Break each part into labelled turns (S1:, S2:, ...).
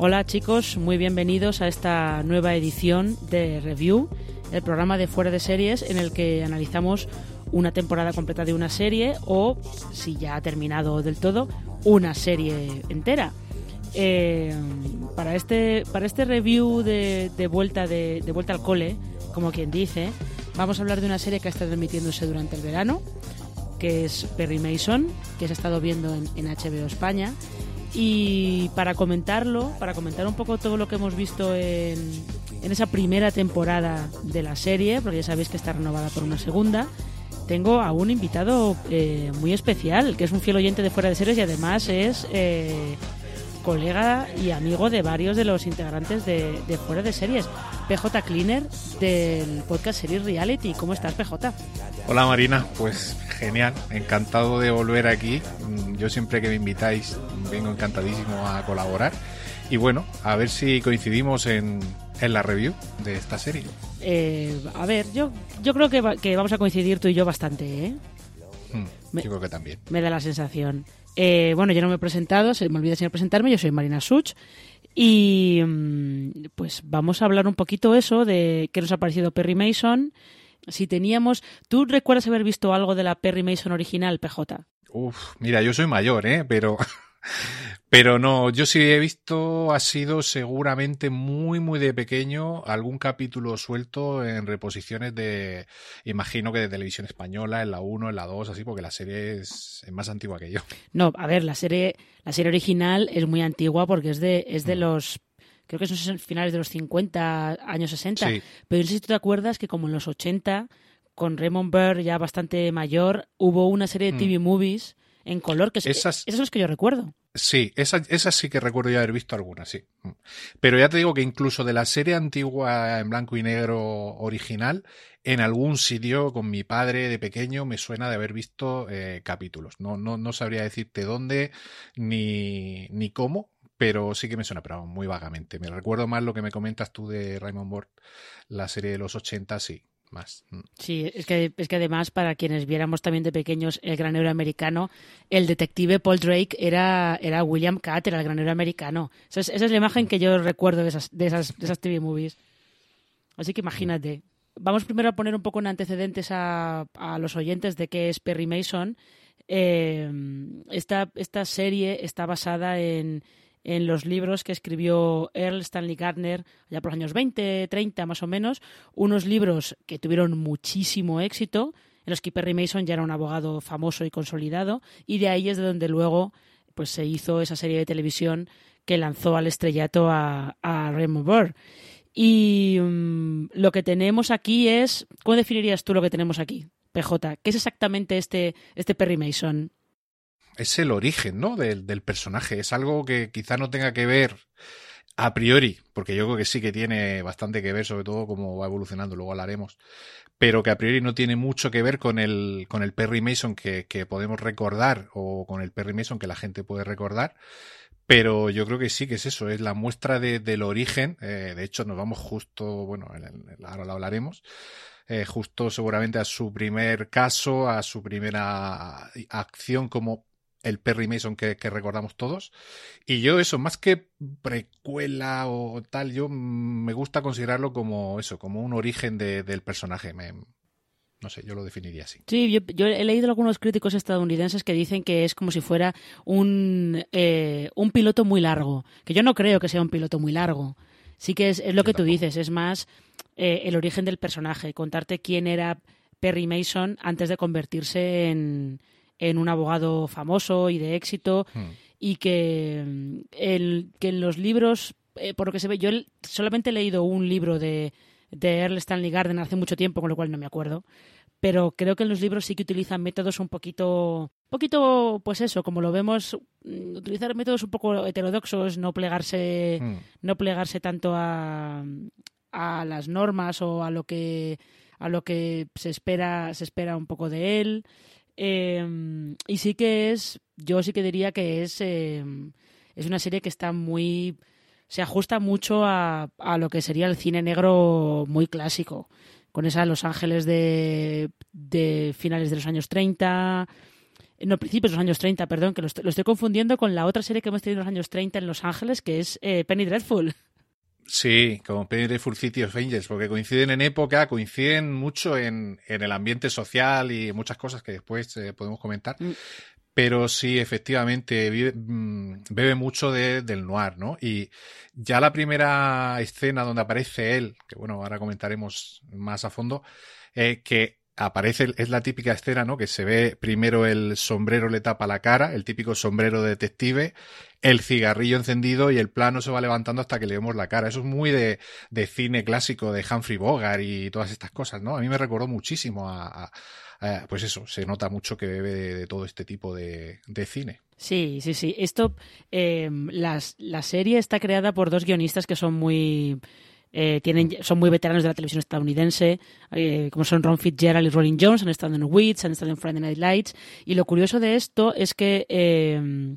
S1: Hola chicos, muy bienvenidos a esta nueva edición de Review, el programa de fuera de series en el que analizamos una temporada completa de una serie o, si ya ha terminado del todo, una serie entera. Eh, para, este, para este review de, vuelta de, vuelta al cole, como quien dice, vamos a hablar de una serie que ha estado emitiéndose durante el verano, que es Perry Mason, que se ha estado viendo en, en HBO España. Y para comentarlo, para comentar un poco todo lo que hemos visto en, en esa primera temporada de la serie, porque ya sabéis que está renovada por una segunda, tengo a un invitado eh, muy especial, que es un fiel oyente de Fuera de Series y además es eh, colega y amigo de varios de los integrantes de, de, Fuera de Series. PJ Cleaner del podcast Series Reality. ¿Cómo estás, PJ?
S2: Hola Marina, pues genial, encantado de volver aquí. Mm, yo siempre que me invitáis vengo encantadísimo a colaborar. Y bueno, a ver si coincidimos en, en la review de esta serie.
S1: Eh, a ver, yo, yo creo que, que, vamos a coincidir tú y yo bastante, ¿eh?
S2: Mm, yo creo que también.
S1: Me da la sensación. Eh, bueno, yo no me he presentado, se me olvida señor presentarme, yo soy Marina Such y mm, pues vamos a hablar un poquito eso de qué nos ha parecido Perry Mason. Si teníamos, ¿tú recuerdas haber visto algo de la Perry Mason original, PJ?
S2: Uf, mira, yo soy mayor, ¿eh? Pero pero no, yo sí he visto, ha sido seguramente muy, muy de pequeño algún capítulo suelto en reposiciones de, imagino que de televisión española, en la 1, en la 2, así, porque la serie es, más antigua que yo.
S1: No, a ver, la serie, la serie original es muy antigua porque es de, es de mm. los creo que son finales de los 50, años 60. Pero no sé si tú te acuerdas que como en los 80, con Raymond Burr ya bastante mayor, hubo una serie de mm. TV movies en color, que esas, esas son las que yo recuerdo.
S2: Sí, esas, esas sí que recuerdo ya haber visto algunas, sí. Mm. Pero ya te digo que incluso de la serie antigua en blanco y negro original, en algún sitio con mi padre de pequeño me suena de haber visto eh, capítulos. No, no, no sabría decirte dónde ni, ni cómo, pero sí que me suena, pero muy vagamente. Me recuerdo más lo que me comentas tú de Raymond Bort, la serie de los 80, sí, más. Mm.
S1: Sí, es que, es que además, para quienes viéramos también de pequeños el granero americano, el detective Paul Drake era, era William Catt, era el granero americano. Esa es, esa es la imagen que yo recuerdo de esas, de esas, de esas TV movies. Así que imagínate. Vamos primero a poner un poco en antecedentes a, a los oyentes de qué es Perry Mason. Eh, esta, esta serie está basada en, en los libros que escribió Earl Stanley Gardner ya por los años 20, 30 más o menos, unos libros que tuvieron muchísimo éxito, en los que Perry Mason ya era un abogado famoso y consolidado, y de ahí es de donde luego pues se hizo esa serie de televisión que lanzó al estrellato a, a Raymond Burr. Y mm, lo que tenemos aquí es, ¿cómo definirías tú lo que tenemos aquí, PJ? ¿Qué es exactamente este, este Perry Mason?
S2: Es el origen, ¿no? Del, del, personaje. Es algo que quizá no tenga que ver a priori, porque yo creo que sí que tiene bastante que ver, sobre todo cómo va evolucionando, luego hablaremos, pero que a priori no tiene mucho que ver con el, con el Perry Mason que, que podemos recordar o con el Perry Mason que la gente puede recordar. Pero yo creo que sí que es eso, es la muestra de, del origen. Eh, de hecho, nos vamos justo, bueno, ahora lo hablaremos, eh, justo seguramente a su primer caso, a su primera acción como el Perry Mason que, recordamos todos. Y yo eso, más que precuela o tal, yo me gusta considerarlo como eso, como un origen del personaje. no sé, yo lo definiría así.
S1: Sí, yo, he leído algunos críticos estadounidenses que dicen que es como si fuera un, eh, un piloto muy largo, que yo no creo que sea un piloto muy largo. Sí que es, lo que tú dices, es más eh, el origen del personaje, contarte quién era Perry Mason antes de convertirse en, en un abogado famoso y de éxito hmm. y que, el, que en los libros, eh, por lo que se ve, yo solamente he leído un libro de, de Earl Stanley Garden hace mucho tiempo, con lo cual no me acuerdo, pero creo que en los libros sí que utilizan métodos un poquito, poquito, pues eso, como lo vemos, mm, utilizar métodos un poco heterodoxos, no plegarse, hmm. no plegarse tanto a, a las normas o a lo que a lo que se espera se espera un poco de él Em, y sí que es, yo sí que diría que es, em, es una serie que está muy se ajusta mucho a, a lo que sería el cine negro muy clásico, con esa Los Ángeles de, de finales de los años 30, no, principios de los años 30, perdón, que lo estoy, lo estoy, confundiendo con la otra serie que hemos tenido en los años 30 en Los Ángeles, que es eh, Penny Dreadful.
S2: Sí, como Penny Dreadful City of Angels, porque coinciden en época, coinciden mucho en, en el ambiente social y muchas cosas que después eh, podemos comentar. Mm. Pero sí, efectivamente, vive, mm, bebe mucho de, del noir, ¿no? Y ya la primera escena donde aparece él, que bueno, ahora comentaremos más a fondo, eh, que aparece, es la típica escena, ¿no? Que se ve primero el sombrero le tapa la cara, el típico sombrero de detective, el cigarrillo encendido y el plano se va levantando hasta que le vemos la cara. Eso es muy de, de cine clásico de Humphrey Bogart y todas estas cosas, ¿no? A mí me recordó muchísimo a, pues eso, se nota mucho que bebe de, de todo este tipo de, de, cine.
S1: Sí, sí, sí. Esto, eh, las, la serie está creada por dos guionistas que son muy eh, tienen, son muy veteranos de la televisión estadounidense, eh, como son Ron Fitzgerald y Rolling Jones, han estado en Wits, han estado en Friday Night Lights. Y lo curioso de esto es que eh,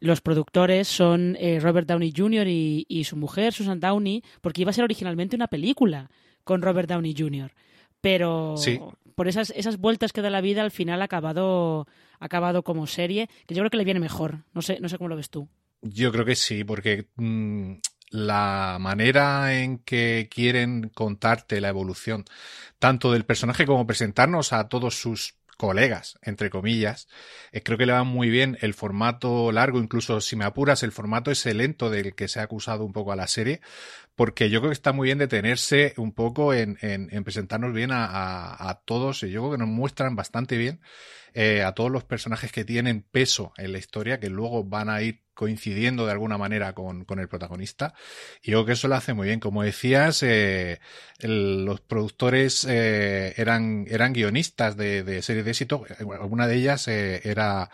S1: los productores son eh, Robert Downey Jr. Y, y, su mujer, Susan Downey, porque iba a ser originalmente una película con Robert Downey Jr. Pero
S2: sí.
S1: por esas, esas vueltas que da la vida, al final ha acabado, ha acabado como serie, que yo creo que le viene mejor. No sé, no sé cómo lo ves tú.
S2: Yo creo que sí, porque mmm, la manera en que quieren contarte la evolución, tanto del personaje como presentarnos a todos sus colegas, entre comillas, eh, creo que le va muy bien el formato largo, incluso si me apuras, el formato ese lento del que se ha acusado un poco a la serie, porque yo creo que está muy bien detenerse un poco en, en, en presentarnos bien a, a, a, todos, y yo creo que nos muestran bastante bien eh, a todos los personajes que tienen peso en la historia, que luego van a ir coincidiendo de alguna manera con, el protagonista. Y yo creo que eso lo hace muy bien. Como decías, eh, el, los productores eh, eran, eran guionistas de, series de éxito. Alguna de ellas eh, era,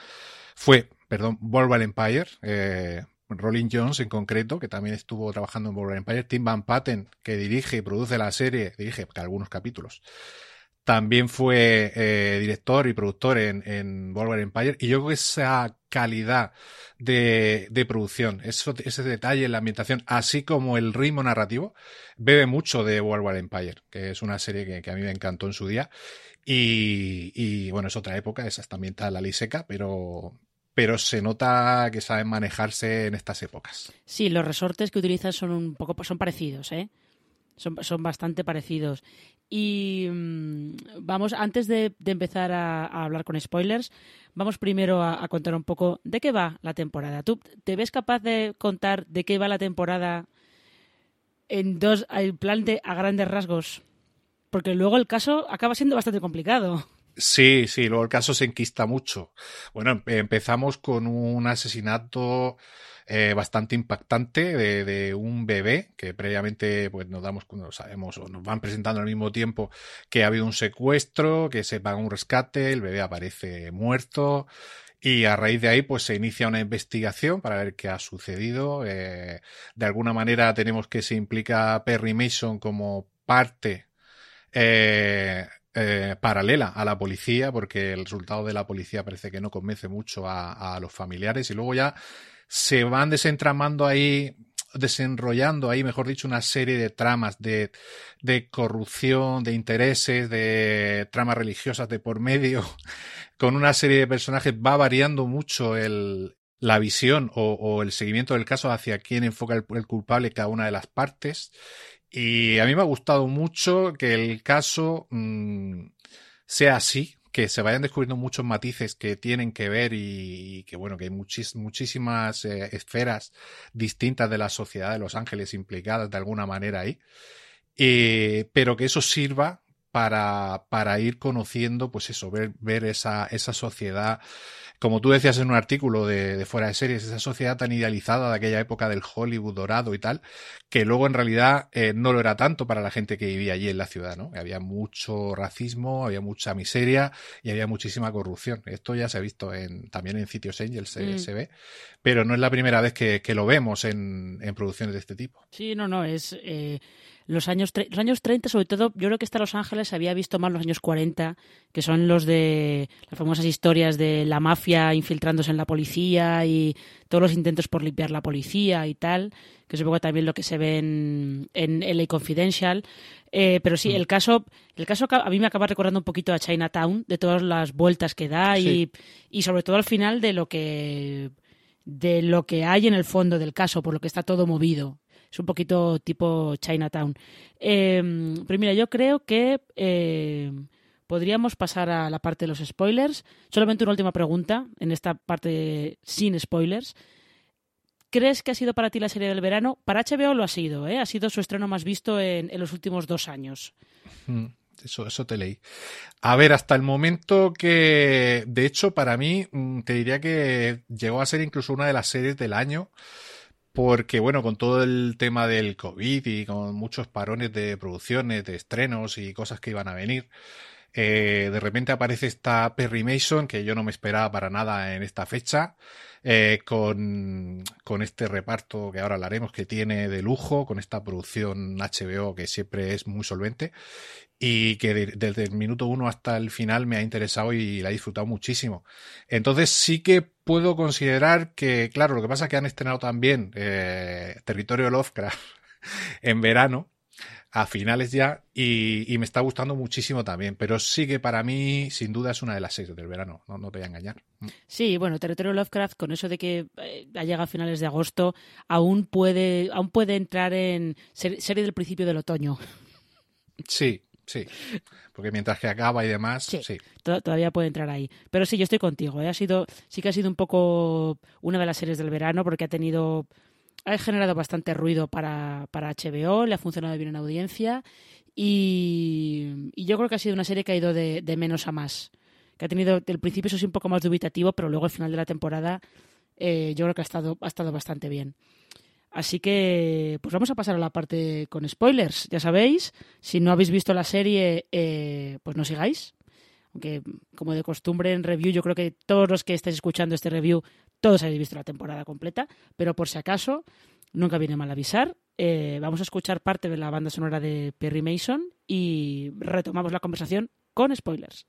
S2: fue, perdón, Volver Empire. Eh, Rolling Jones en concreto, que también estuvo trabajando en Volver Empire, Tim Van Patten, que dirige y produce la serie, dirige algunos capítulos, también fue eh, director y productor en, en Empire. Y yo creo que esa calidad de, de producción, ese detalle en la ambientación, así como el ritmo narrativo, bebe mucho de World War Empire, que es una serie que, que a mí me encantó en su día. Y, y, bueno, es otra época, esa también está la ley seca, pero, pero se nota que saben manejarse en estas épocas.
S1: Sí, los resortes que utilizan son un poco son parecidos, ¿eh? Son, son bastante parecidos. Y mmm, vamos, antes de, empezar a, a, hablar con spoilers, vamos primero a, a, contar un poco de qué va la temporada. ¿Tú te ves capaz de contar de qué va la temporada en dos, en plan de a grandes rasgos? Porque luego el caso acaba siendo bastante complicado.
S2: Sí, sí, luego el caso se enquista mucho. Bueno, empezamos con un asesinato eh, bastante impactante de, un bebé que previamente pues nos damos cuando sabemos nos van presentando al mismo tiempo que ha habido un secuestro, que se paga un rescate, el bebé aparece muerto y a raíz de ahí pues se inicia una investigación para ver qué ha sucedido. Eh, de alguna manera tenemos que se implica Perry Mason como parte eh, paralela a la policía, porque el resultado de la policía parece que no convence mucho a los familiares, y luego ya se van desentramando ahí, desenrollando ahí, mejor dicho, una serie de tramas de, corrupción, de intereses, de tramas religiosas de por medio, con una serie de personajes. Va variando mucho el, la visión o, el seguimiento del caso hacia quién enfoca el, culpable cada una de las partes. Y a mí me ha gustado mucho que el caso mmm, sea así, que se vayan descubriendo muchos matices que tienen que ver y, que bueno, que hay muchísimas eh, esferas distintas de la sociedad de Los Ángeles implicadas de alguna manera ahí, eh, pero que eso sirva para, para ir conociendo, pues eso, ver, ver esa, esa sociedad como tú decías en un artículo de, de, fuera de series, esa sociedad tan idealizada de aquella época del Hollywood dorado y tal, que luego en realidad eh, no lo era tanto para la gente que vivía allí en la ciudad, ¿no? Había mucho racismo, había mucha miseria y había muchísima corrupción. Esto ya se ha visto en, también en Sitios Angels, se, mm. se ve, pero no es la primera vez que, que lo vemos en, en, producciones de este tipo.
S1: Sí, no, no, es... Eh los años, los años 30, sobre todo, yo creo que hasta Los Ángeles había visto más los años 40, que son los de las famosas historias de la mafia infiltrándose en la policía y todos los intentos por limpiar la policía y tal, que es un poco también lo que se ve en, en LA Confidential. Eh, pero sí, mm. el caso, el caso a mí me acaba recordando un poquito a Chinatown, de todas las vueltas que da y, y sobre todo al final de lo que de lo que hay en el fondo del caso, por lo que está todo movido. Es un poquito tipo Chinatown. Eh, pero mira, yo creo que eh, podríamos pasar a la parte de los spoilers. Solamente una última pregunta en esta parte sin spoilers. ¿Crees que ha sido para ti la serie del verano? Para HBO lo ha sido, ¿eh? Ha sido su estreno más visto en, los últimos dos años.
S2: Hmm, eso, eso te leí. A ver, hasta el momento que, de hecho, para mí, mm, te diría que llegó a ser incluso una de las series del año porque bueno, con todo el tema del COVID y con muchos parones de producciones, de estrenos y cosas que iban a venir, eh, de repente aparece esta Perry Mason, que yo no me esperaba para nada en esta fecha, eh, con, con, este reparto que ahora hablaremos, que tiene de lujo, con esta producción HBO que siempre es muy solvente y que desde el minuto uno hasta el final me ha interesado y la he disfrutado muchísimo. Entonces sí que puedo considerar que, claro, lo que pasa es que han estrenado también eh, Territorio Lovecraft en verano, a finales ya, y, me está gustando muchísimo también. Pero sí que para mí, sin duda, es una de las series del verano, no, no te voy a engañar. Mm.
S1: Sí, bueno, Territorio Lovecraft, con eso de que eh, ha llegado a finales de agosto, aún puede, aún puede entrar en serie del principio del otoño.
S2: Sí, Sí, porque mientras que acaba y demás, sí,
S1: Todavía puede entrar ahí. Pero sí, yo estoy contigo. ¿eh? Ha sido, sí que ha sido un poco una de las series del verano porque ha tenido, ha generado bastante ruido para, para HBO, le ha funcionado bien en audiencia y, yo creo que ha sido una serie que ha ido de, menos a más. Que ha tenido, el principio eso sí un poco más dubitativo, pero luego al final de la temporada eh, yo creo que ha estado, ha estado bastante bien. Así que, pues vamos a pasar a la parte con spoilers. Ya sabéis, si no habéis visto la serie, eh, pues no sigáis. Aunque, como de costumbre en review, yo creo que todos los que estéis escuchando este review, todos habéis visto la temporada completa. Pero por si acaso, nunca viene mal avisar. Eh, vamos a escuchar parte de la banda sonora de Perry Mason y retomamos la conversación con spoilers.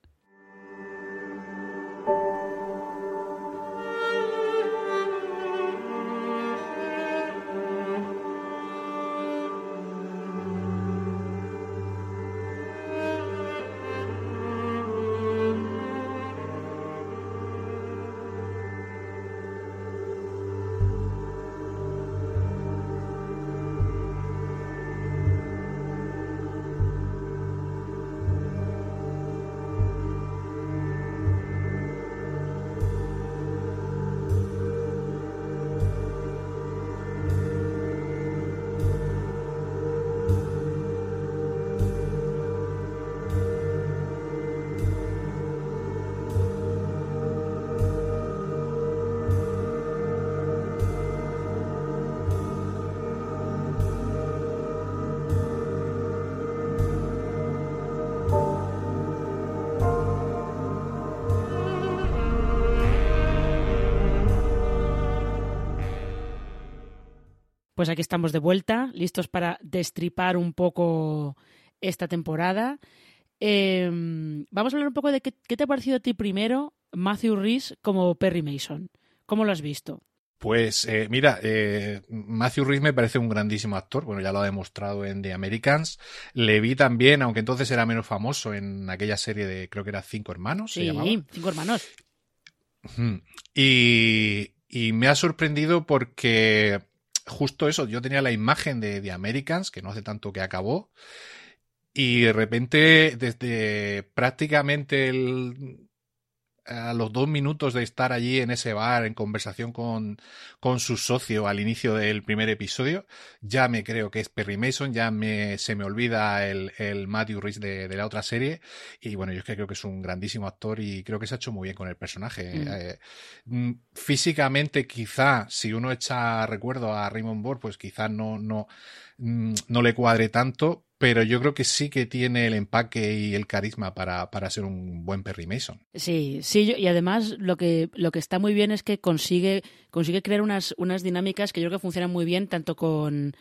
S1: Pues aquí estamos de vuelta, listos para destripar un poco esta temporada. Em, vamos a hablar un poco de qué, te ha parecido a ti primero Matthew Rhys como Perry Mason. ¿Cómo lo has visto?
S2: Pues eh, mira, eh, Matthew Rhys me parece un grandísimo actor. Bueno, ya lo ha demostrado en The Americans. Le vi también, aunque entonces era menos famoso, en aquella serie de, creo que era Cinco Hermanos.
S1: Sí, Cinco Hermanos.
S2: Y, y me ha sorprendido porque justo eso, yo tenía la imagen de The Americans, que no hace tanto que acabó, y de repente, desde prácticamente el, a los dos minutos de estar allí en ese bar en conversación con, con su socio al inicio del primer episodio, ya me creo que es Perry Mason, ya me, se me olvida el, el Matthew Rhys de, de, la otra serie. Y bueno, yo es que creo que es un grandísimo actor y creo que se ha hecho muy bien con el personaje. Mm. Eh, mm, físicamente, quizá, si uno echa recuerdo a Raymond Bohr, pues quizá no, no, mm, no le cuadre tanto, pero yo creo que sí que tiene el empaque y el carisma para, para ser un buen Perry Mason.
S1: Sí, sí, y además lo que, lo que está muy bien es que consigue, consigue crear unas, unas dinámicas que yo creo que funcionan muy bien, tanto con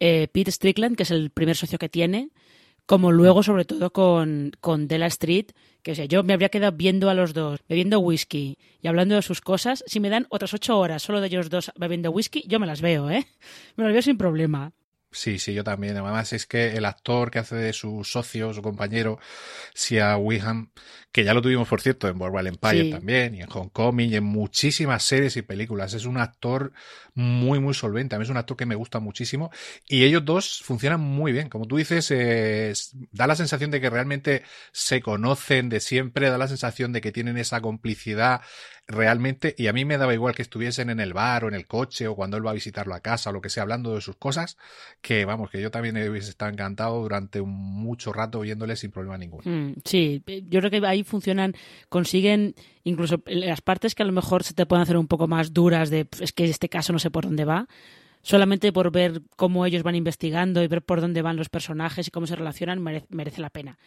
S1: eh, Pete Strickland, que es el primer socio que tiene, como luego, sobre todo, con, con Della Street, que o yo me habría quedado viendo a los dos, bebiendo whisky y hablando de sus cosas. Si me dan otras ocho horas solo de ellos dos bebiendo whisky, yo me las veo, ¿eh? Me las veo sin problema.
S2: Sí, sí, yo también. Además es que el actor que hace de su socio, su compañero, Sia Wiham, que ya lo tuvimos, por cierto, en Boardwalk Empire también, y en Hong Kong, y en muchísimas series y películas. Es un actor muy, muy solvente. A mí es un actor que me gusta muchísimo. Y ellos dos funcionan muy bien. Como tú dices, da la sensación de que realmente se conocen de siempre, da la sensación de que tienen esa complicidad realmente, y a mí me daba igual que estuviesen en el bar o en el coche o cuando él va a visitarlo a casa o lo que sea, hablando de sus cosas, que vamos, que yo también hubiese estado encantado durante un mucho rato viéndole sin problema ninguno.
S1: Mm, sí, yo creo que ahí funcionan, consiguen incluso las partes que a lo mejor se te pueden hacer un poco más duras de es que este caso no sé por dónde va solamente por ver cómo ellos van investigando y ver por dónde van los personajes y cómo se relacionan merece la pena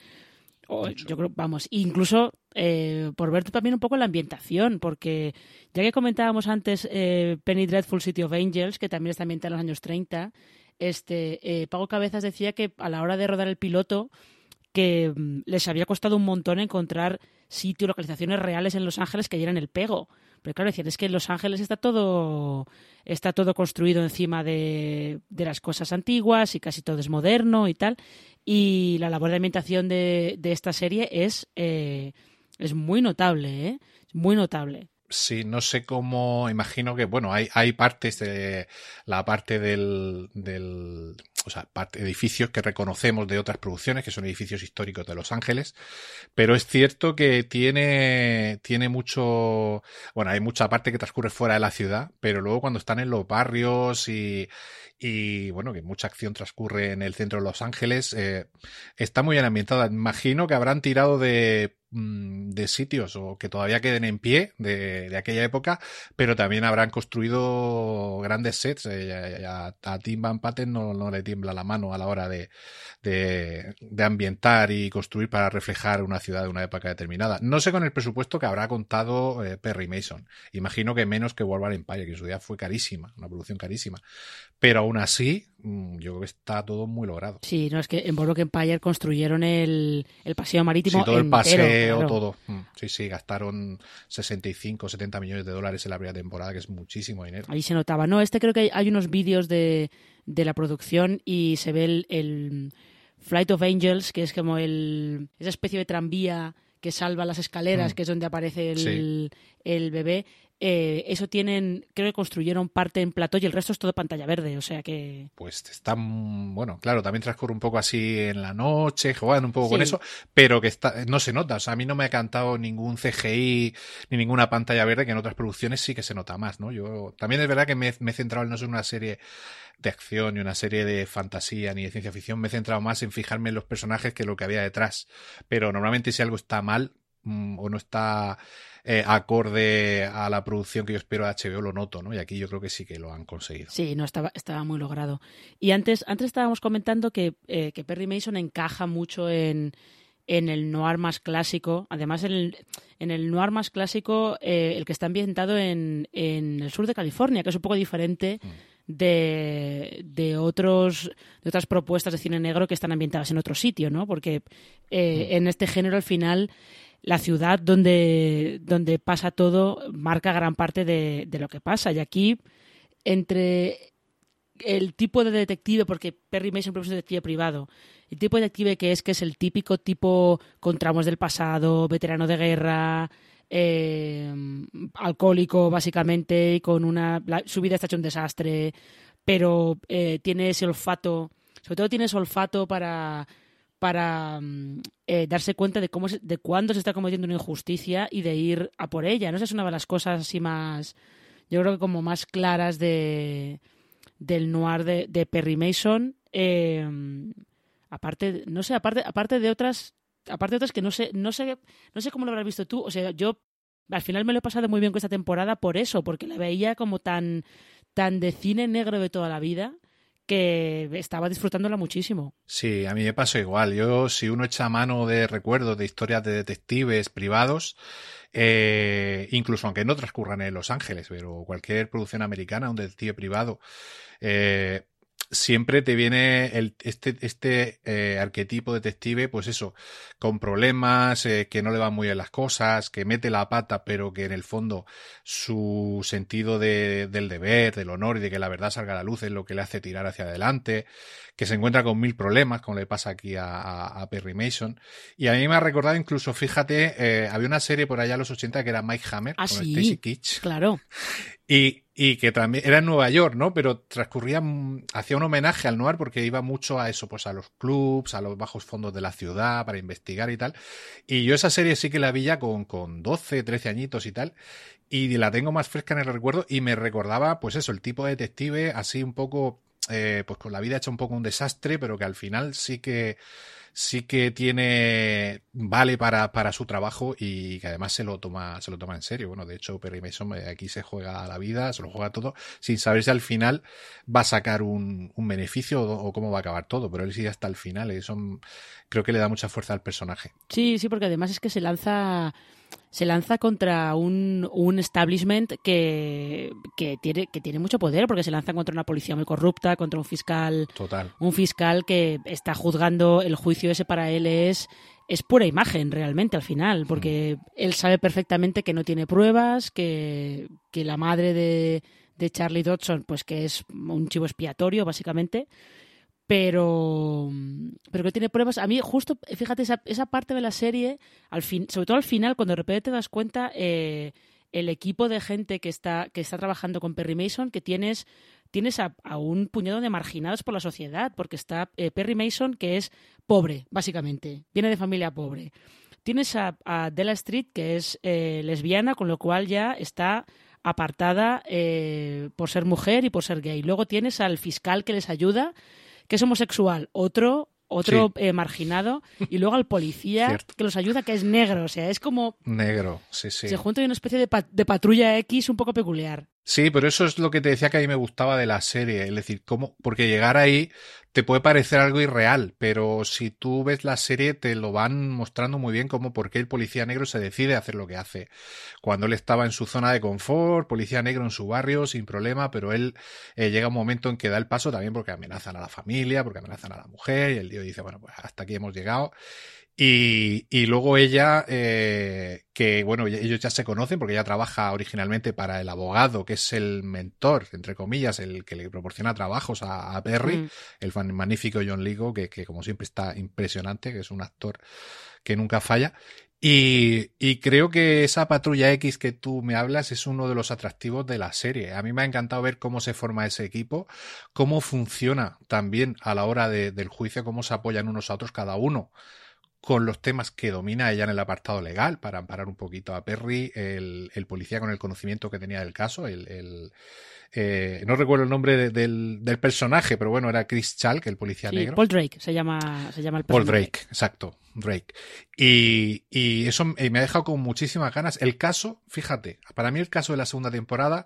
S1: yo creo, vamos, incluso eh, por ver también un poco la ambientación, porque ya que comentábamos antes eh, Penny Dreadful City of Angels, que también está ambientada en los años 30, este, eh, Pago Cabezas decía que a la hora de rodar el piloto, que mm, les había costado un montón encontrar sitios, localizaciones reales en Los Ángeles que dieran el pego. Pero claro, decían, es que en Los Ángeles está todo, está todo construido encima de, de, las cosas antiguas y casi todo es moderno y tal. Y la labor de ambientación de, de esta serie es, eh, es muy notable, ¿eh? Muy notable.
S2: Sí, no sé cómo, imagino que, bueno, hay, hay partes de la parte del, del o sea, edificios que reconocemos de otras producciones, que son edificios históricos de Los Ángeles, pero es cierto que tiene, tiene mucho, bueno, hay mucha parte que transcurre fuera de la ciudad, pero luego cuando están en los barrios y, y bueno, que mucha acción transcurre en el centro de Los Ángeles, eh, está muy bien ambientada. Imagino que habrán tirado de de sitios o que todavía queden en pie de, aquella época, pero también habrán construido grandes sets. Eh, a, Tim Van Patten no, no, le tiembla la mano a la hora de, de, ambientar y construir para reflejar una ciudad de una época determinada. No sé con el presupuesto que habrá contado eh, Perry Mason. Imagino que menos que War Empire, que en su día fue carísima, una producción carísima. Pero aún así, mm, yo creo que está todo muy logrado.
S1: Sí, no es que en Boardwalk Empire construyeron el, el paseo marítimo.
S2: Sí, todo el paseo todo. Mm, sí, sí, gastaron 65, 70 millones de dólares en la primera temporada, que es muchísimo dinero.
S1: Ahí se notaba. No, este creo que hay, unos vídeos de, de, la producción y se ve el, Flight of Angels, que es como el, esa especie de tranvía que salva las escaleras, mm. que es donde aparece el, el bebé. Eh, eso tienen, creo que construyeron parte en plató y el resto es todo pantalla verde, o sea que...
S2: Pues están, bueno, claro, también transcurre un poco así en la noche, juegan un poco con eso, pero que está, no se nota, o sea, a mí no me ha cantado ningún CGI ni ninguna pantalla verde, que en otras producciones sí que se nota más, ¿no? Yo también es verdad que me, he centrado en no ser una serie de acción ni una serie de fantasía ni de ciencia ficción, me he centrado más en fijarme en los personajes que lo que había detrás, pero normalmente si algo está mal mm, o no está eh, acorde a la producción que yo espero de HBO, lo noto, ¿no? Y aquí yo creo que sí que lo han conseguido.
S1: Sí, no, estaba, estaba muy logrado. Y antes, antes estábamos comentando que, eh, que Perry Mason encaja mucho en, en el noir más clásico. Además, en el, en el noir más clásico, eh, el que está ambientado en, en, el sur de California, que es un poco diferente mm. de, de, otros, de otras propuestas de cine negro que están ambientadas en otro sitio, ¿no? Porque mm. en este género, al final, la ciudad donde, donde pasa todo marca gran parte de, de lo que pasa. Y aquí, entre el tipo de detective, porque Perry Mason es un detective privado, el tipo de detective que es, que es el típico tipo con tramos del pasado, veterano de guerra, eh, alcohólico básicamente, y con una... su vida está hecha un desastre, pero eh, tiene ese olfato, sobre todo tiene ese olfato para para mm, eh, darse cuenta de cómo de cuándo se está cometiendo una injusticia y de ir a por ella. ¿no? Esa es una de las cosas así más, yo creo que como más claras de del noir de, Perry Mason. Em, aparte, no sé, aparte, aparte de otras, aparte de otras que no sé, no sé, no sé cómo lo habrás visto tú. O sea, yo al final me lo he pasado muy bien con esta temporada por eso, porque la veía como tan, tan de cine negro de toda la vida que estaba disfrutándola muchísimo.
S2: Sí, a mí me pasó igual. Yo, si uno echa mano de recuerdos de historias de detectives privados, eh, incluso aunque no transcurran en Los Ángeles, pero cualquier producción americana, un detective privado, eh, siempre te viene el, este, este eh, arquetipo detective, pues eso, con problemas, eh, que no le van muy bien las cosas, que mete la pata, pero que en el fondo su sentido de, del deber, del honor y de que la verdad salga a la luz es lo que le hace tirar hacia adelante, que se encuentra con mil problemas, como le pasa aquí a, a, Perry Mason. Y a mí me ha recordado incluso, fíjate, eh, había una serie por allá en los 80 que era Mike Hammer,
S1: ¿Ah,
S2: con
S1: sí?
S2: Stacy Kitsch.
S1: Claro.
S2: Y, y que también era en Nueva York, ¿no? Pero transcurría, hacía un homenaje al noir porque iba mucho a eso, pues a los clubs, a los bajos fondos de la ciudad para investigar y tal. Y yo esa serie sí que la vi ya con, con 12, 13 añitos y tal. Y la tengo más fresca en el recuerdo y me recordaba, pues eso, el tipo de detective así un poco, eh, pues con la vida hecha un poco un desastre, pero que al final sí que sí que tiene vale para, para su trabajo y que además se lo toma se lo toma en serio. Bueno, de hecho Perry Mason eh, aquí se juega la vida, se lo juega todo sin saber si al final va a sacar un, un beneficio o, cómo va a acabar todo, pero él sigue hasta el final eso creo que le da mucha fuerza al personaje.
S1: Sí, sí, porque además es que se lanza se lanza contra un, un establishment que, que, tiene, que tiene mucho poder, porque se lanza contra una policía muy corrupta, contra un fiscal.
S2: Total.
S1: Un fiscal que está juzgando el juicio ese para él es. Es pura imagen realmente al final, porque mm. él sabe perfectamente que no tiene pruebas, que, que la madre de, de Charlie Dodson, pues que es un chivo expiatorio, básicamente, pero pero que tiene pruebas. A mí, justo, fíjate, esa, esa parte de la serie, al fin, sobre todo al final, cuando de repente te das cuenta, eh, el equipo de gente que está, que está trabajando con Perry Mason, que tienes, tienes a, un puñado de marginados por la sociedad, porque está eh, Perry Mason, que es pobre, básicamente, viene de familia pobre. Tienes a, a Della Street, que es eh, lesbiana, con lo cual ya está apartada por ser mujer y por ser gay. Luego tienes al fiscal que les ayuda, que es homosexual, otro otro sí. eh, marginado y luego al policía
S2: Cierto.
S1: que los ayuda que es negro, o sea, es como
S2: negro, sí, sí.
S1: se junta una especie de, pa de, patrulla X un poco peculiar.
S2: Sí, pero eso es lo que te decía que a mí me gustaba de la serie, es decir, cómo porque llegar ahí te puede parecer algo irreal, pero si tú ves la serie te lo van mostrando muy bien como por qué el policía negro se decide a hacer lo que hace. Cuando él estaba en su zona de confort, policía negro en su barrio, sin problema, pero él eh, llega un momento en que da el paso también porque amenazan a la familia, porque amenazan a la mujer, y el tío dice, bueno, pues hasta aquí hemos llegado. Y, y, luego ella, eh, que bueno, ellos ya se conocen porque ella trabaja originalmente para el abogado, que es el mentor, entre comillas, el que le proporciona trabajos a, a Perry, mm. el magnífico John Ligo, que, que, como siempre está impresionante, que es un actor que nunca falla. Y, y, creo que esa patrulla X que tú me hablas es uno de los atractivos de la serie. A mí me ha encantado ver cómo se forma ese equipo, cómo funciona también a la hora de, del juicio, cómo se apoyan unos a otros cada uno con los temas que domina ella en el apartado legal para amparar un poquito a Perry, el, el policía con el conocimiento que tenía del caso, el, el eh, no recuerdo el nombre de, del, del, personaje, pero bueno, era Chris Chalk, el policía
S1: sí,
S2: negro.
S1: Paul Drake se llama, se llama el
S2: Paul Drake, exacto, Drake. Y, y eso me ha dejado con muchísimas ganas. El caso, fíjate, para mí el caso de la segunda temporada,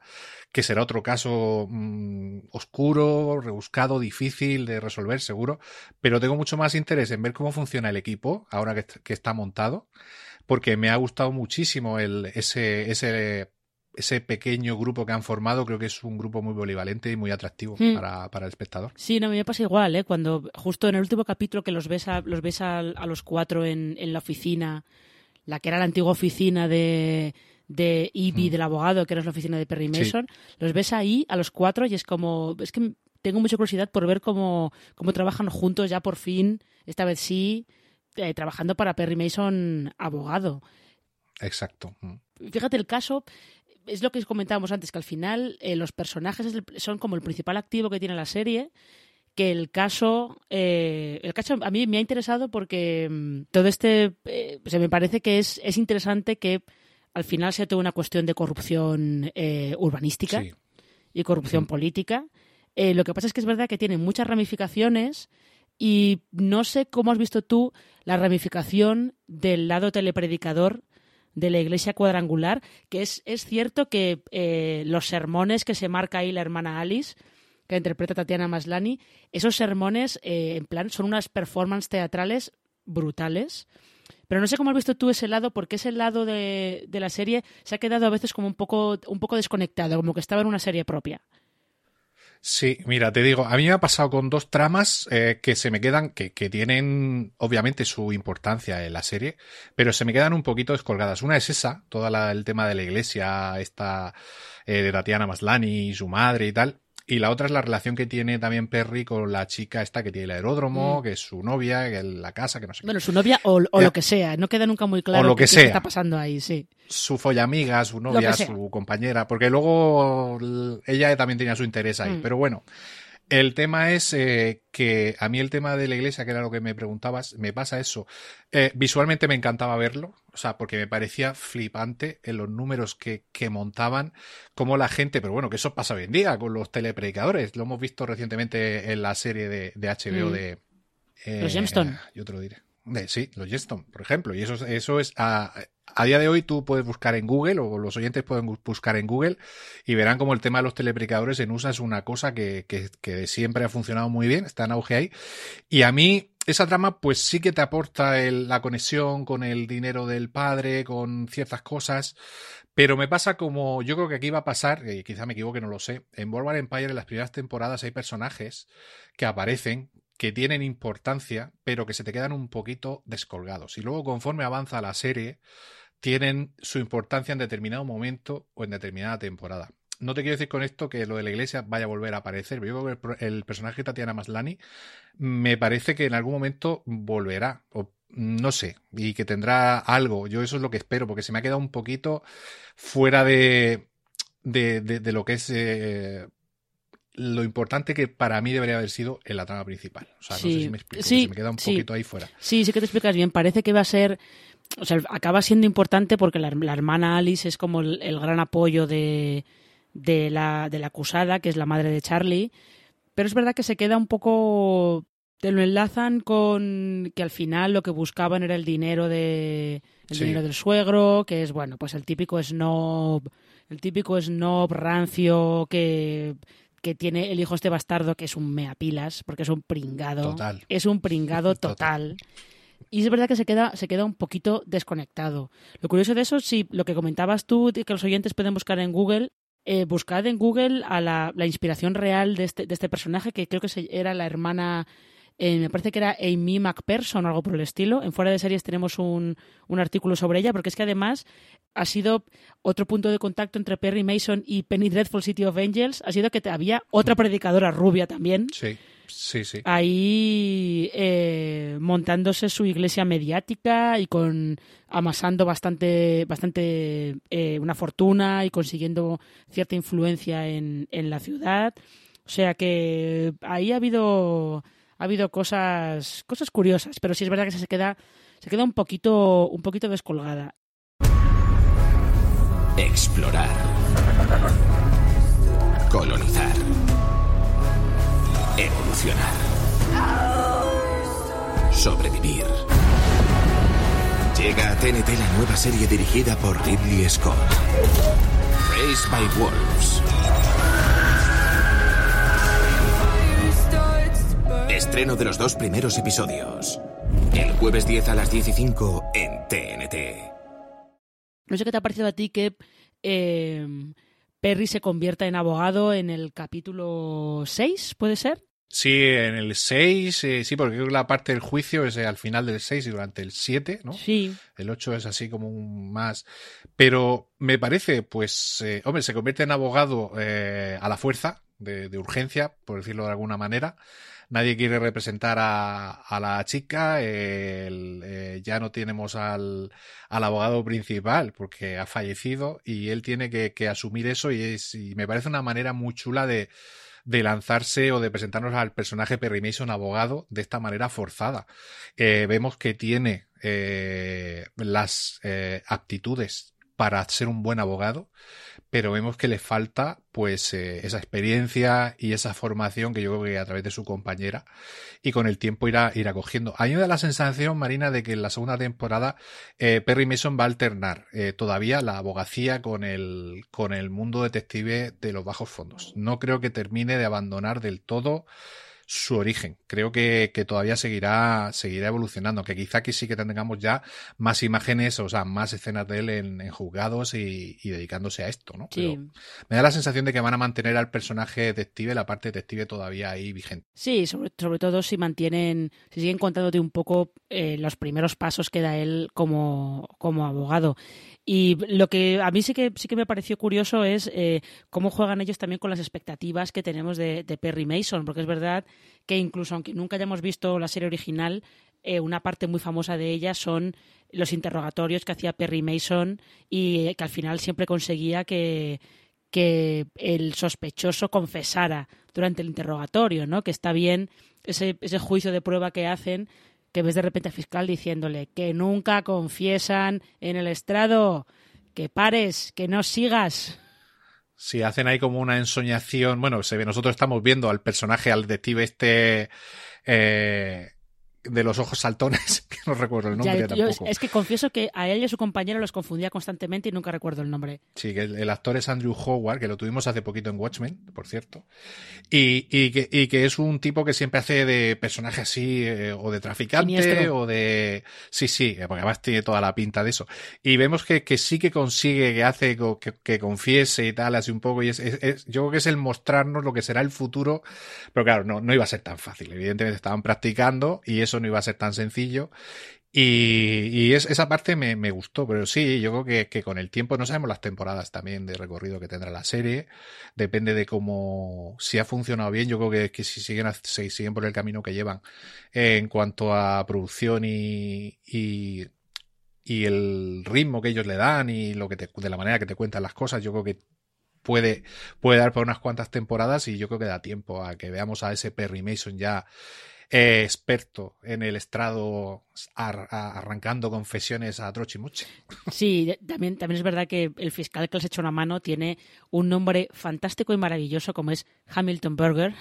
S2: que será otro caso mmm, oscuro, rebuscado, difícil de resolver, seguro, pero tengo mucho más interés en ver cómo funciona el equipo ahora que, que está montado, porque me ha gustado muchísimo el, ese, ese ese pequeño grupo que han formado creo que es un grupo muy polivalente y muy atractivo mm. para, para, el espectador.
S1: Sí, no, a mí me pasa igual, ¿eh? Cuando justo en el último capítulo que los ves a, los, ves a, a los cuatro en, en, la oficina, la que era la antigua oficina de, de Ivy, mm. del abogado, que era la oficina de Perry Mason, sí. los ves ahí a los cuatro y es como, es que tengo mucha curiosidad por ver cómo, cómo trabajan juntos ya por fin, esta vez sí, eh, trabajando para Perry Mason abogado.
S2: Exacto.
S1: Fíjate el caso, es lo que comentábamos antes, que al final eh, los personajes son como el principal activo que tiene la serie, que el caso, eh, el caso a mí me ha interesado porque mmm, todo este, eh, se me parece que es, es interesante que al final sea toda una cuestión de corrupción eh, urbanística
S2: sí.
S1: y corrupción sí. política. lo que pasa es que es verdad que tiene muchas ramificaciones y no sé cómo has visto tú la ramificación del lado telepredicador de la iglesia cuadrangular, que es, es cierto que eh, los sermones que se marca ahí la hermana Alice, que interpreta Tatiana Maslani, esos sermones, eh, en plan, son unas performances teatrales brutales. Pero no sé cómo has visto tú ese lado, porque ese lado de, de, la serie se ha quedado a veces como un poco, un poco desconectado, como que estaba en una serie propia.
S2: Sí, mira, te digo, a mí me ha pasado con dos tramas eh, que se me quedan, que, que, tienen obviamente su importancia en la serie, pero se me quedan un poquito descolgadas. Una es esa, todo el tema de la iglesia, esta eh, de Tatiana Maslani y su madre y tal, y la otra es la relación que tiene también Perry con la chica esta que tiene el aeródromo, mm. que es su novia, que es la casa, que no sé
S1: Bueno, su novia o, lo que sea, no queda nunca muy claro
S2: lo que qué,
S1: está pasando ahí, sí.
S2: Su follamiga, su novia, su compañera, porque luego ella también tenía su interés ahí. Mm. Pero bueno, el tema es eh, que a mí el tema de la iglesia, que era lo que me preguntabas, me pasa eso. Eh, visualmente me encantaba verlo, o sea, porque me parecía flipante en los números que, que montaban, como la gente, pero bueno, que eso pasa hoy en día con los telepredicadores. Lo hemos visto recientemente en la serie de, de HBO mm. de...
S1: Eh, los Gemstone.
S2: Yo te lo diré. sí, los Gemstone, por ejemplo. Y eso, eso es a, a día de hoy tú puedes buscar en Google o los oyentes pueden buscar en Google y verán como el tema de los telepredicadores en USA es una cosa que, siempre ha funcionado muy bien, está en auge ahí. Y a mí esa trama pues sí que te aporta la conexión con el dinero del padre, con ciertas cosas, pero me pasa como yo creo que aquí va a pasar, y quizá me equivoque, no lo sé, en World Empire en las primeras temporadas hay personajes que aparecen que tienen importancia, pero que se te quedan un poquito descolgados. Y luego conforme avanza la serie, tienen su importancia en determinado momento o en determinada temporada. No te quiero decir con esto que lo de la iglesia vaya a volver a aparecer, pero yo creo que el, personaje de Tatiana Maslani me parece que en algún momento volverá, o no sé, y que tendrá algo. Yo eso es lo que espero, porque se me ha quedado un poquito fuera de, de, lo que es eh, lo importante que para mí debería haber sido en la trama principal. O sea, no sé si me explico, se me queda un poquito ahí fuera.
S1: Sí, sí que te explicas bien. Parece que va a ser o sea, acaba siendo importante porque la, hermana Alice es como el, gran apoyo de, de, la, de la acusada, que es la madre de Charlie, pero es verdad que se queda un poco... Te lo enlazan con que al final lo que buscaban era el dinero de el dinero del suegro, que es bueno, pues el típico snob, el típico snob rancio que que tiene el hijo este bastardo que es un meapilas, porque es un pringado.
S2: Total.
S1: Es un pringado total. Y es verdad que se queda, se queda un poquito desconectado. Lo curioso de eso, sí, lo que comentabas tú, que los oyentes pueden buscar en Google, eh, buscad en Google a la, la inspiración real de este, de este, personaje, que creo que era la hermana, eh, me parece que era Amy McPherson o algo por el estilo. En Fuera de Series tenemos un, un, artículo sobre ella, porque es que además ha sido otro punto de contacto entre Perry Mason y Penny Dreadful City of Angels, ha sido que había otra predicadora rubia también.
S2: Sí Sí, sí.
S1: Ahí eh, montándose su iglesia mediática y con amasando bastante, bastante eh, una fortuna y consiguiendo cierta influencia en, en la ciudad. O sea que ahí ha habido ha habido cosas cosas curiosas, pero sí es verdad que se queda se queda un poquito un poquito descolgada.
S3: Explorar. Colonizar Evolucionar. Sobrevivir. Llega a TNT la nueva serie dirigida por Ridley Scott. Raised by Wolves. Estreno de los dos primeros episodios. El jueves 10 a las 10 y 5 en TNT.
S1: No sé qué te ha parecido a ti que eh, Perry se convierta en abogado en el capítulo 6, ¿puede ser?
S2: Sí, en el 6, eh, sí, porque creo que la parte del juicio es eh, al final del 6 y durante el 7, ¿no?
S1: Sí.
S2: El 8 es así como un más. Pero me parece, pues, eh, hombre, se convierte en abogado a la fuerza, de, urgencia, por decirlo de alguna manera. Nadie quiere representar a, a la chica, el, ya no tenemos al, al, abogado principal porque ha fallecido y él tiene que, que asumir eso y, es, y me parece una manera muy chula de de lanzarse o de presentarnos al personaje Perry Mason abogado de esta manera forzada. Eh, vemos que tiene eh, las eh, aptitudes para ser un buen abogado, pero vemos que le falta pues eh, esa experiencia y esa formación que yo creo que a través de su compañera y con el tiempo irá, irá cogiendo. A mí me da la sensación, Marina, de que en la segunda temporada eh, Perry Mason va a alternar eh, todavía la abogacía con el, con el mundo detective de los bajos fondos. No creo que termine de abandonar del todo su origen. Creo que, que, todavía seguirá, seguirá evolucionando, que quizá aquí sí que tengamos ya más imágenes, o sea, más escenas de él en, en juzgados y, y, dedicándose a esto, ¿no?
S1: Sí.
S2: me da la sensación de que van a mantener al personaje detective, la parte detective todavía ahí vigente.
S1: Sí, sobre, sobre todo si mantienen, si siguen contándote un poco eh, los primeros pasos que da él como, como abogado. Y lo que a mí sí que sí que me pareció curioso es eh, cómo juegan ellos también con las expectativas que tenemos de, Perry Mason, porque es verdad que incluso aunque nunca hayamos visto la serie original, eh, una parte muy famosa de ella son los interrogatorios que hacía Perry Mason y que al final siempre conseguía que, que el sospechoso confesara durante el interrogatorio, ¿no? Que está bien ese, ese juicio de prueba que hacen que ves de repente al fiscal diciéndole que nunca confiesan en el estrado, que pares, que no sigas.
S2: Si hacen ahí como una ensoñación, bueno, se ve, nosotros estamos viendo al personaje, al detective este eh, de los ojos saltones, que no recuerdo el nombre
S1: Ya, yo-
S2: tampoco.
S1: es que confieso que a él y a su compañero los confundía constantemente y nunca recuerdo el nombre.
S2: Sí, que el, el actor es Andrew Howard, que lo tuvimos hace poquito en Watchmen, por cierto. Y, y, que, y que es un tipo que siempre hace de personaje así, eh, o de traficante,
S1: Siniestro.
S2: o de. Sí, sí, porque además tiene toda la pinta de eso. Y vemos que, que sí que consigue, que hace que, que confiese y tal, así un poco. Y es, es- es- yo creo que es el mostrarnos lo que será el futuro. Pero claro, no, no iba a ser tan fácil. Evidentemente estaban practicando y eso no iba a ser tan sencillo. Y, y es, esa parte me, gustó, pero sí, yo creo que, con el tiempo no sabemos las temporadas también de recorrido que tendrá la serie. Depende de cómo, si ha funcionado bien, yo creo que, si siguen, siguen por el camino que llevan en cuanto a producción y, el ritmo que ellos le dan y lo que de la manera que te cuentan las cosas, yo creo que puede, puede dar por unas cuantas temporadas y yo creo que da tiempo a que veamos a ese Perry Mason ya eh, experto en el estrado arrancando confesiones a trochimuche.
S1: Sí, también, también es verdad que el fiscal que les echó una mano tiene un nombre fantástico y maravilloso como es Hamilton Burger,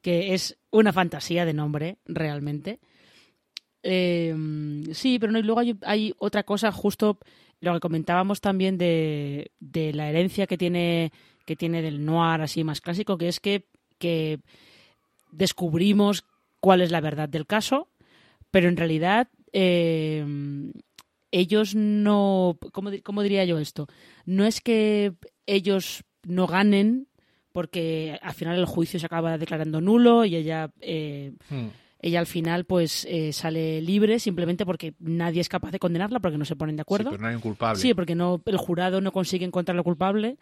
S1: que es una fantasía de nombre realmente. Eh, sí, pero no, y luego hay otra cosa, justo lo que comentábamos también de, de la herencia que tiene, que tiene del noir así más clásico, que es que, que descubrimos cuál es la verdad del caso, pero en realidad eh, ellos no, ¿cómo, cómo diría yo esto? No es que ellos no ganen, porque al final el juicio se acaba declarando nulo y ella, eh, ella al final pues eh, sale libre simplemente porque nadie es capaz de condenarla porque no se ponen de
S2: Sí,
S1: acuerdo.
S2: pero no hay un culpable.
S1: Sí, porque no, el jurado no consigue encontrarlo culpable,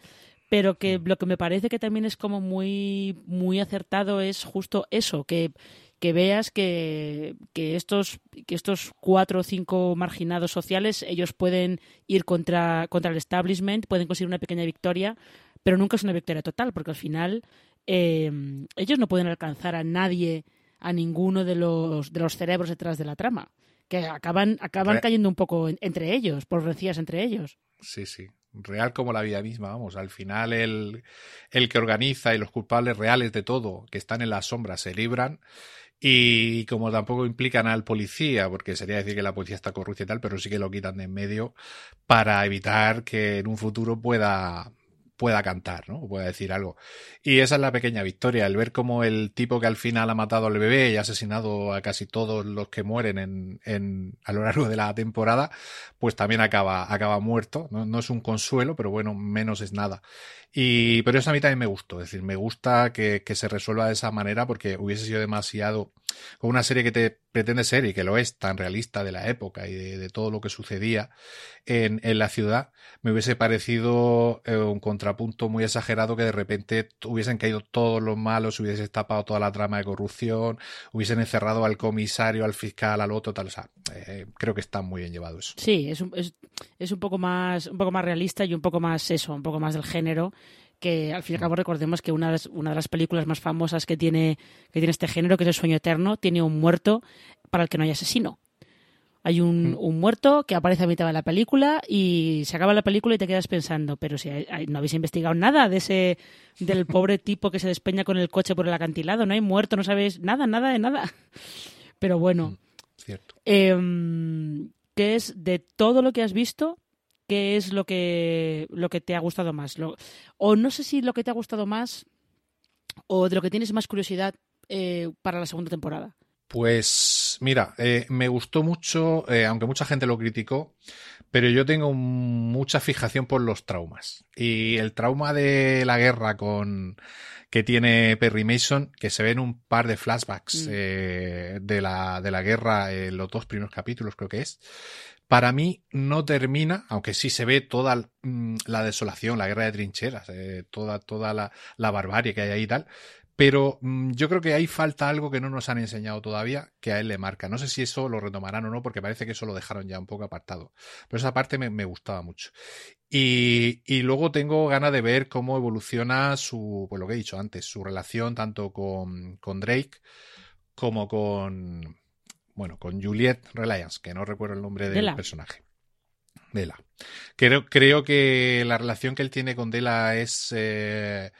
S1: pero que
S2: Mm.
S1: lo que me parece que también es como muy, muy acertado es justo eso, que, que veas que, que estos, que estos cuatro o cinco marginados sociales, ellos pueden ir contra, contra el establishment, pueden conseguir una pequeña victoria, pero nunca es una victoria total, porque al final eh, ellos no pueden alcanzar a nadie, a ninguno de los, de los cerebros detrás de la trama. Que acaban, acaban
S2: Re-
S1: cayendo un poco en- entre ellos, por rencillas entre ellos.
S2: Sí, sí. Real como la vida misma, vamos. Al final el, el que organiza y los culpables reales de todo, que están en la sombra, se libran. Y como tampoco implican al policía, porque sería decir que la policía está corrupta y tal, pero sí que lo quitan de en medio para evitar que en un futuro pueda pueda cantar, ¿no? O pueda decir algo. Y esa es la pequeña victoria, el ver cómo el tipo que al final ha matado al bebé y ha asesinado a casi todos los que mueren en, a lo largo de la temporada, pues también acaba, acaba muerto. ¿no? es un consuelo, pero bueno, menos es nada. Y, pero eso a mí también me gustó, es decir, me gusta que se resuelva de esa manera porque hubiese sido demasiado, con una serie que te pretende ser y que lo es tan realista de la época y de, todo lo que sucedía en, en la ciudad, me hubiese parecido eh, un contrapunto muy exagerado que de repente hubiesen caído todos los malos, hubiese tapado toda la trama de corrupción, hubiesen encerrado al comisario, al fiscal, al otro, tal, o sea, eh, creo que está muy bien llevado eso.
S1: Sí, es un, es, es un poco más un poco más realista y un poco más eso, un poco más del género que al fin y al cabo recordemos que una de, las, una de las películas más famosas que tiene que tiene este género, que es El sueño eterno, tiene un muerto para el que no hay asesino. Hay un,
S2: Mm.
S1: un muerto que aparece a mitad de la película y se acaba la película y te quedas pensando, pero si hay- hay- no habéis investigado nada de ese del pobre tipo que se despeña con el coche por el acantilado, no hay muerto, no sabéis nada, nada de nada. Pero bueno,
S2: Cierto.
S1: eh, ¿qué es de todo lo que has visto? ¿Qué es lo que, lo que te ha gustado más? Lo- o no sé si lo que te ha gustado más o de lo que tienes más curiosidad eh, para la segunda temporada?
S2: Pues mira, eh, me gustó mucho, eh, aunque mucha gente lo criticó, pero yo tengo mucha fijación por los traumas. Y el trauma de la guerra con que tiene Perry Mason, que se ven un par de flashbacks mm. eh, de, la, de la guerra en los dos primeros capítulos, creo que es. Para mí no termina, aunque sí se ve toda mm, la desolación, la guerra de trincheras, toda, toda la, la barbarie que hay ahí y tal, pero mm, yo creo que ahí falta algo que no nos han enseñado todavía, que a él le marca. No sé si eso lo retomarán o no, porque parece que eso lo dejaron ya un poco apartado. Pero esa parte me, gustaba mucho. Y, luego tengo ganas de ver cómo evoluciona su, pues lo que he dicho antes, su relación tanto con, Drake como con, bueno, con Juliet Reliance, que no recuerdo el nombre del personaje. Dela. Creo, creo que la relación que él tiene con Dela es eh,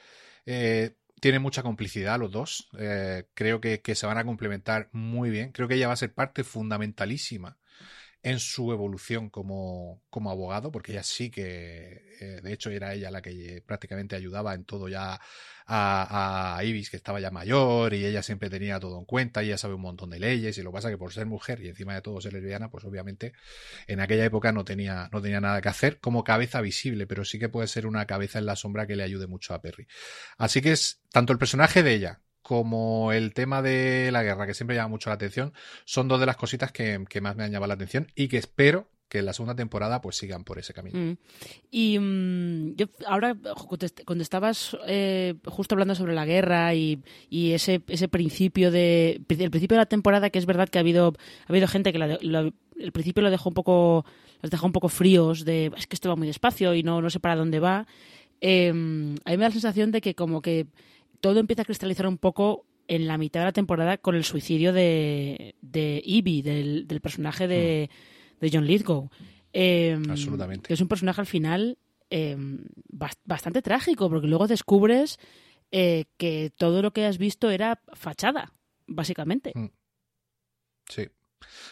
S2: eh, tiene mucha complicidad los dos. Eh, creo que, que, se van a complementar muy bien. Creo que ella va a ser parte fundamentalísima en su evolución como, como abogado, porque ella sí que, eh, de hecho, era ella la que prácticamente ayudaba en todo ya a, a, Ibis, que estaba ya mayor, y ella siempre tenía todo en cuenta, ella sabe un montón de leyes, y lo que pasa que por ser mujer y encima de todo ser lesbiana, pues obviamente en aquella época no tenía, no tenía nada que hacer como cabeza visible, pero sí que puede ser una cabeza en la sombra que le ayude mucho a Perry. Así que es tanto el personaje de ella como el tema de la guerra, que siempre llama mucho la atención, son dos de las cositas que, más me han llamado la atención y que espero que en la segunda temporada pues sigan por ese camino.
S1: Mm. Y mm, yo ahora, cuando estabas eh, justo hablando sobre la guerra y, ese, ese principio de el principio de la temporada, que es verdad que ha habido, ha habido gente que el principio lo dejó un poco, los dejó un poco fríos de es que esto va muy despacio y no, no sé para dónde va. Eh, a mí me da la sensación de que como que todo empieza a cristalizar un poco en la mitad de la temporada con el suicidio de, de Evie, del, personaje de, mm. John Lithgow.
S2: Em, Absolutamente.
S1: Que es un personaje al final em, bastante trágico, porque luego descubres eh, que todo lo que has visto era fachada, básicamente. Mm.
S2: Sí.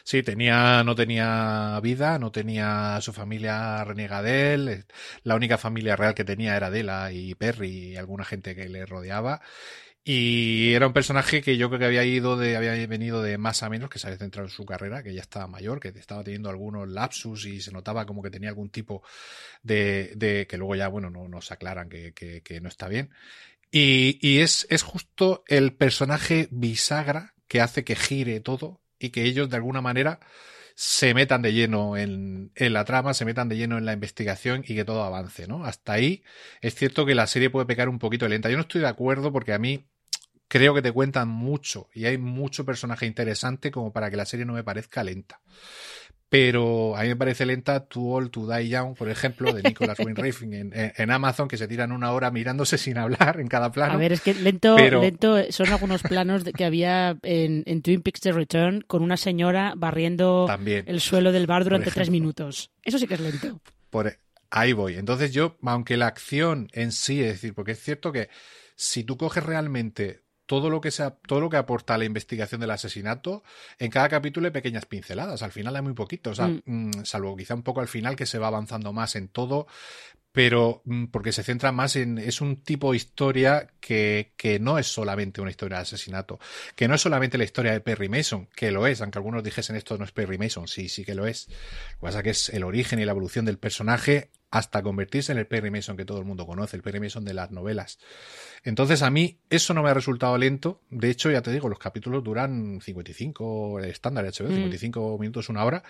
S2: Sí, tenía, no tenía vida, no tenía su familia reniega de él. La única familia real que tenía era Dela y Perry y alguna gente que le rodeaba. Y era un personaje que yo creo que había ido de, había venido de más a menos, que se había centrado en su carrera, que ya estaba mayor, que estaba teniendo algunos lapsus y se notaba como que tenía algún tipo de, que luego ya, bueno, no nos aclaran que no está bien. Y, y es, es justo el personaje bisagra que hace que gire todo y que ellos de alguna manera se metan de lleno en, en, la trama, se metan de lleno en la investigación y que todo avance, ¿no? Hasta ahí es cierto que la serie puede pecar un poquito lenta. Yo no estoy de acuerdo porque a mí creo que te cuentan mucho y hay mucho personaje interesante como para que la serie no me parezca lenta pero a mí me parece lenta To All To Die Young, por ejemplo, de Nicholas Windrafing en, en, Amazon, que se tiran una hora mirándose sin hablar en cada plano.
S1: A ver, es que lento, lento son algunos planos que había en, en, Twin Peaks The Return con una señora barriendo el suelo del bar durante tres minutos. Eso sí que es lento.
S2: Por, ahí voy. Entonces yo, aunque la acción en sí, es decir, porque es cierto que si tú coges realmente todo lo que sea, todo lo que aporta a la investigación del asesinato, en cada capítulo hay pequeñas pinceladas. Al final hay muy poquito, o sea, mm. Mm, salvo quizá un poco al final que se va avanzando más en todo, pero mm, porque se centra más en. Es un tipo de historia que, que no es solamente una historia de asesinato, que no es solamente la historia de Perry Mason, que lo es, aunque algunos dijesen esto no es Perry Mason, sí, sí que lo es. Lo que pasa es que es el origen y la evolución del personaje hasta convertirse en el Perry Mason que todo el mundo conoce, el Perry Mason de las novelas. Entonces a mí eso no me ha resultado lento. De hecho, ya te digo, los capítulos duran 55, el estándar de HBO, 55 mm. minutos, una hora.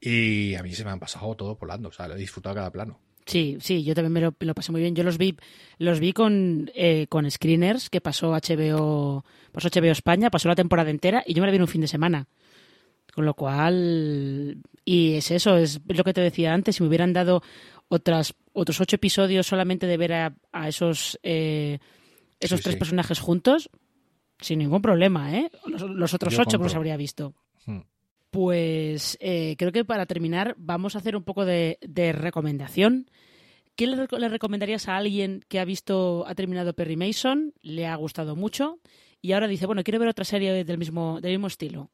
S2: Y a mí se me han pasado todo volando. O sea, lo he disfrutado cada plano.
S1: Sí, sí, yo también me lo, pasé muy bien. Yo los vi, los vi con, eh, con screeners que pasó HBO, pasó HBO España, pasó la temporada entera y yo me la vi en un fin de semana. Con lo cual, y es eso, es lo que te decía antes, si me hubieran dado otras, otros ocho episodios solamente de ver a, esos, eh, esos tres personajes juntos, sin ningún problema, ¿eh? Los, otros ocho los habría visto. Hmm. Pues eh, creo que para terminar vamos a hacer un poco de, recomendación. ¿Qué le, recomendarías a alguien que ha visto, ha terminado Perry Mason, le ha gustado mucho y ahora dice, bueno, quiero ver otra serie del mismo, del mismo estilo?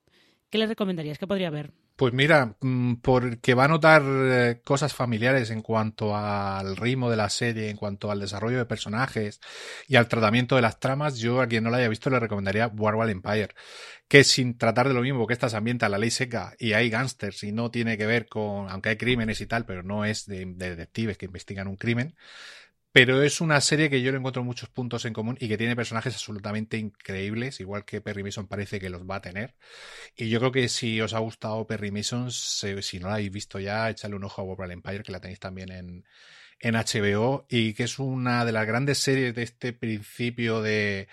S1: ¿Qué le recomendarías? ¿Qué podría ver?
S2: Pues mira, mm, porque va a notar eh, cosas familiares en cuanto al ritmo de la serie, en cuanto al desarrollo de personajes y al tratamiento de las tramas, yo a quien no la haya visto le recomendaría Warwall Empire, que sin tratar de lo mismo que estas ambienta la ley seca y hay gángsters y no tiene que ver con, aunque hay crímenes y tal, pero no es de detectives que investigan un crimen, pero es una serie que yo le encuentro muchos puntos en común y que tiene personajes absolutamente increíbles, igual que Perry Mason parece que los va a tener. Y yo creo que si os ha gustado Perry Mason, si no la habéis visto ya, echadle un ojo a World Empire, que la tenéis también en, en HBO, y que es una de las grandes series de este principio de,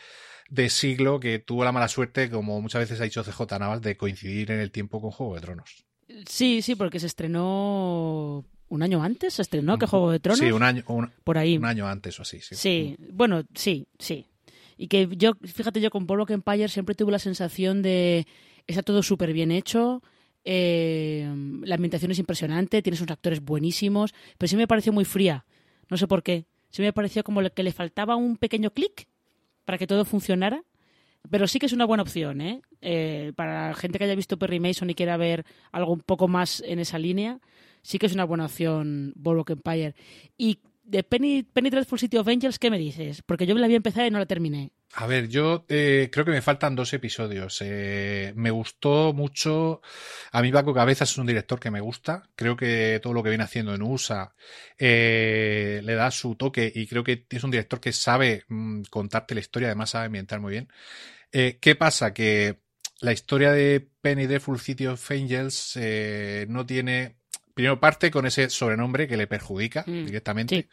S2: de siglo que tuvo la mala suerte, como muchas veces ha dicho CJ Navas, de coincidir en el tiempo con Juego de Tronos.
S1: Sí, sí, porque se estrenó un año antes se estrenó que Juego de Tronos.
S2: Sí, un año,
S1: por ahí.
S2: Un año antes o así, sí.
S1: Sí, bueno, sí, sí. Y que yo, fíjate, yo con Boardwalk Empire siempre tuve la sensación de está todo súper bien hecho, eh, la ambientación es impresionante, tienes unos actores buenísimos, pero sí me pareció muy fría, no sé por qué. Sí me pareció como que le faltaba un pequeño clic para que todo funcionara. Pero sí que es una buena opción, ¿eh? ¿eh? Para la gente que haya visto Perry Mason y quiera ver algo un poco más en esa línea, sí que es una buena opción Boardwalk Empire. Y de Penny, Penny Dreadful City of Angels, ¿qué me dices? Porque yo la había empezado y no la terminé.
S2: A ver, yo eh, creo que me faltan dos episodios. Eh, me gustó mucho. A mí Baco Cabezas es un director que me gusta. Creo que todo lo que viene haciendo en USA eh, le da su toque y creo que es un director que sabe mm, contarte la historia, además sabe ambientar muy bien. ¿Qué pasa? Que la historia de Penny Dreadful City of Angels no tiene Primero parte con ese sobrenombre que le perjudica mm, directamente.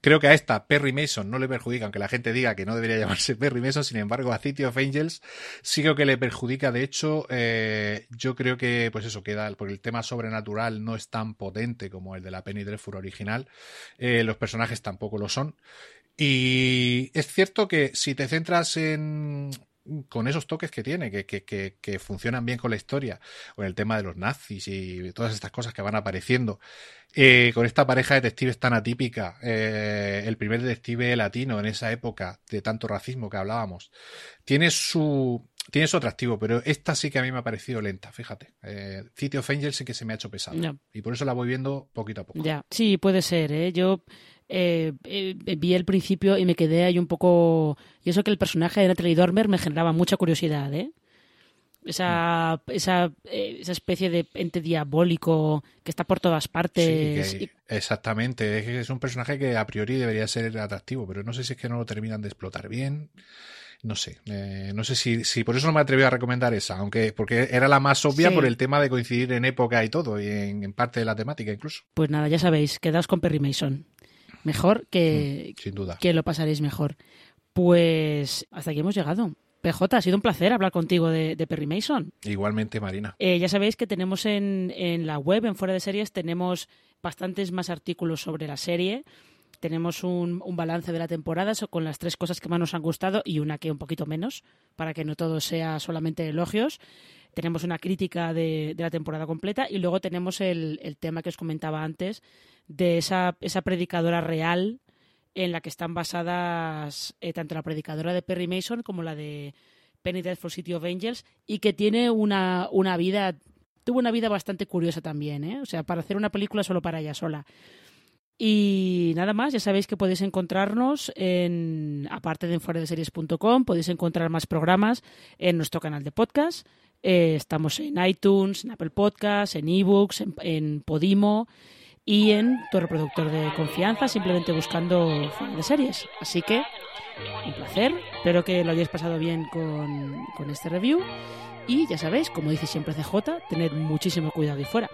S2: Creo que a esta Perry Mason no le perjudica, aunque la gente diga que no debería llamarse Perry Mason. Sin embargo, a City of Angels sí creo que le perjudica. De hecho, eh, yo creo que, pues eso queda, porque el tema sobrenatural no es tan potente como el de la Penny Dreadful original. Eh, los personajes tampoco lo son. Y es cierto que si te centras en, con esos toques que tiene, que, que, que, funcionan bien con la historia, con el tema de los nazis y todas estas cosas que van apareciendo, eh, con esta pareja de detectives tan atípica, eh, el primer detective latino en esa época de tanto racismo que hablábamos, tiene su, tiene su atractivo, pero esta sí que a mí me ha parecido lenta, fíjate. Eh, City of Angels sí que se me ha hecho pesado. Y por eso la voy viendo poquito a poco.
S1: Ya, sí, puede ser. ¿eh? Yo eh, eh, vi el principio y me quedé ahí un poco... Y eso que el personaje de Natalie Dormer me generaba mucha curiosidad, ¿eh? Esa, mm. esa, esa especie de ente diabólico que está por todas partes.
S2: Exactamente, es un personaje que a priori debería ser atractivo, pero no sé si es que no lo terminan de explotar bien. No sé, no sé si, si por eso no me atreví a recomendar esa, aunque porque era la más obvia por el tema de coincidir en época y todo, y en, en, parte de la temática incluso.
S1: Pues nada, ya sabéis, quedaos con Perry Mason mejor que,
S2: mm, sin duda.
S1: que lo pasaréis mejor. Pues hasta aquí hemos llegado. PJ, ha sido un placer hablar contigo de, Perry Mason.
S2: Igualmente, Marina.
S1: Eh, ya sabéis que tenemos en, en, la web, en Fuera de Series, tenemos bastantes más artículos sobre la serie. Tenemos un, un balance de la temporada con las tres cosas que más nos han gustado y una que un poquito menos, para que no todo sea solamente elogios tenemos una crítica de, de, la temporada completa y luego tenemos el, el, tema que os comentaba antes de esa, esa predicadora real en la que están basadas eh, tanto la predicadora de Perry Mason como la de Penny Death for City of Angels y que tiene una, una vida, tuvo una vida bastante curiosa también, ¿eh? o sea, para hacer una película solo para ella sola. Y nada más, ya sabéis que podéis encontrarnos en, aparte de en series.com, podéis encontrar más programas en nuestro canal de podcast. Eh, estamos en iTunes, en Apple Podcasts, en eBooks, en, en Podimo y en tu reproductor de confianza, simplemente buscando fuera de series. Así que, un placer. Espero que lo hayáis pasado bien con, con este review. Y ya sabéis, como dice siempre CJ, tened muchísimo cuidado ahí fuera.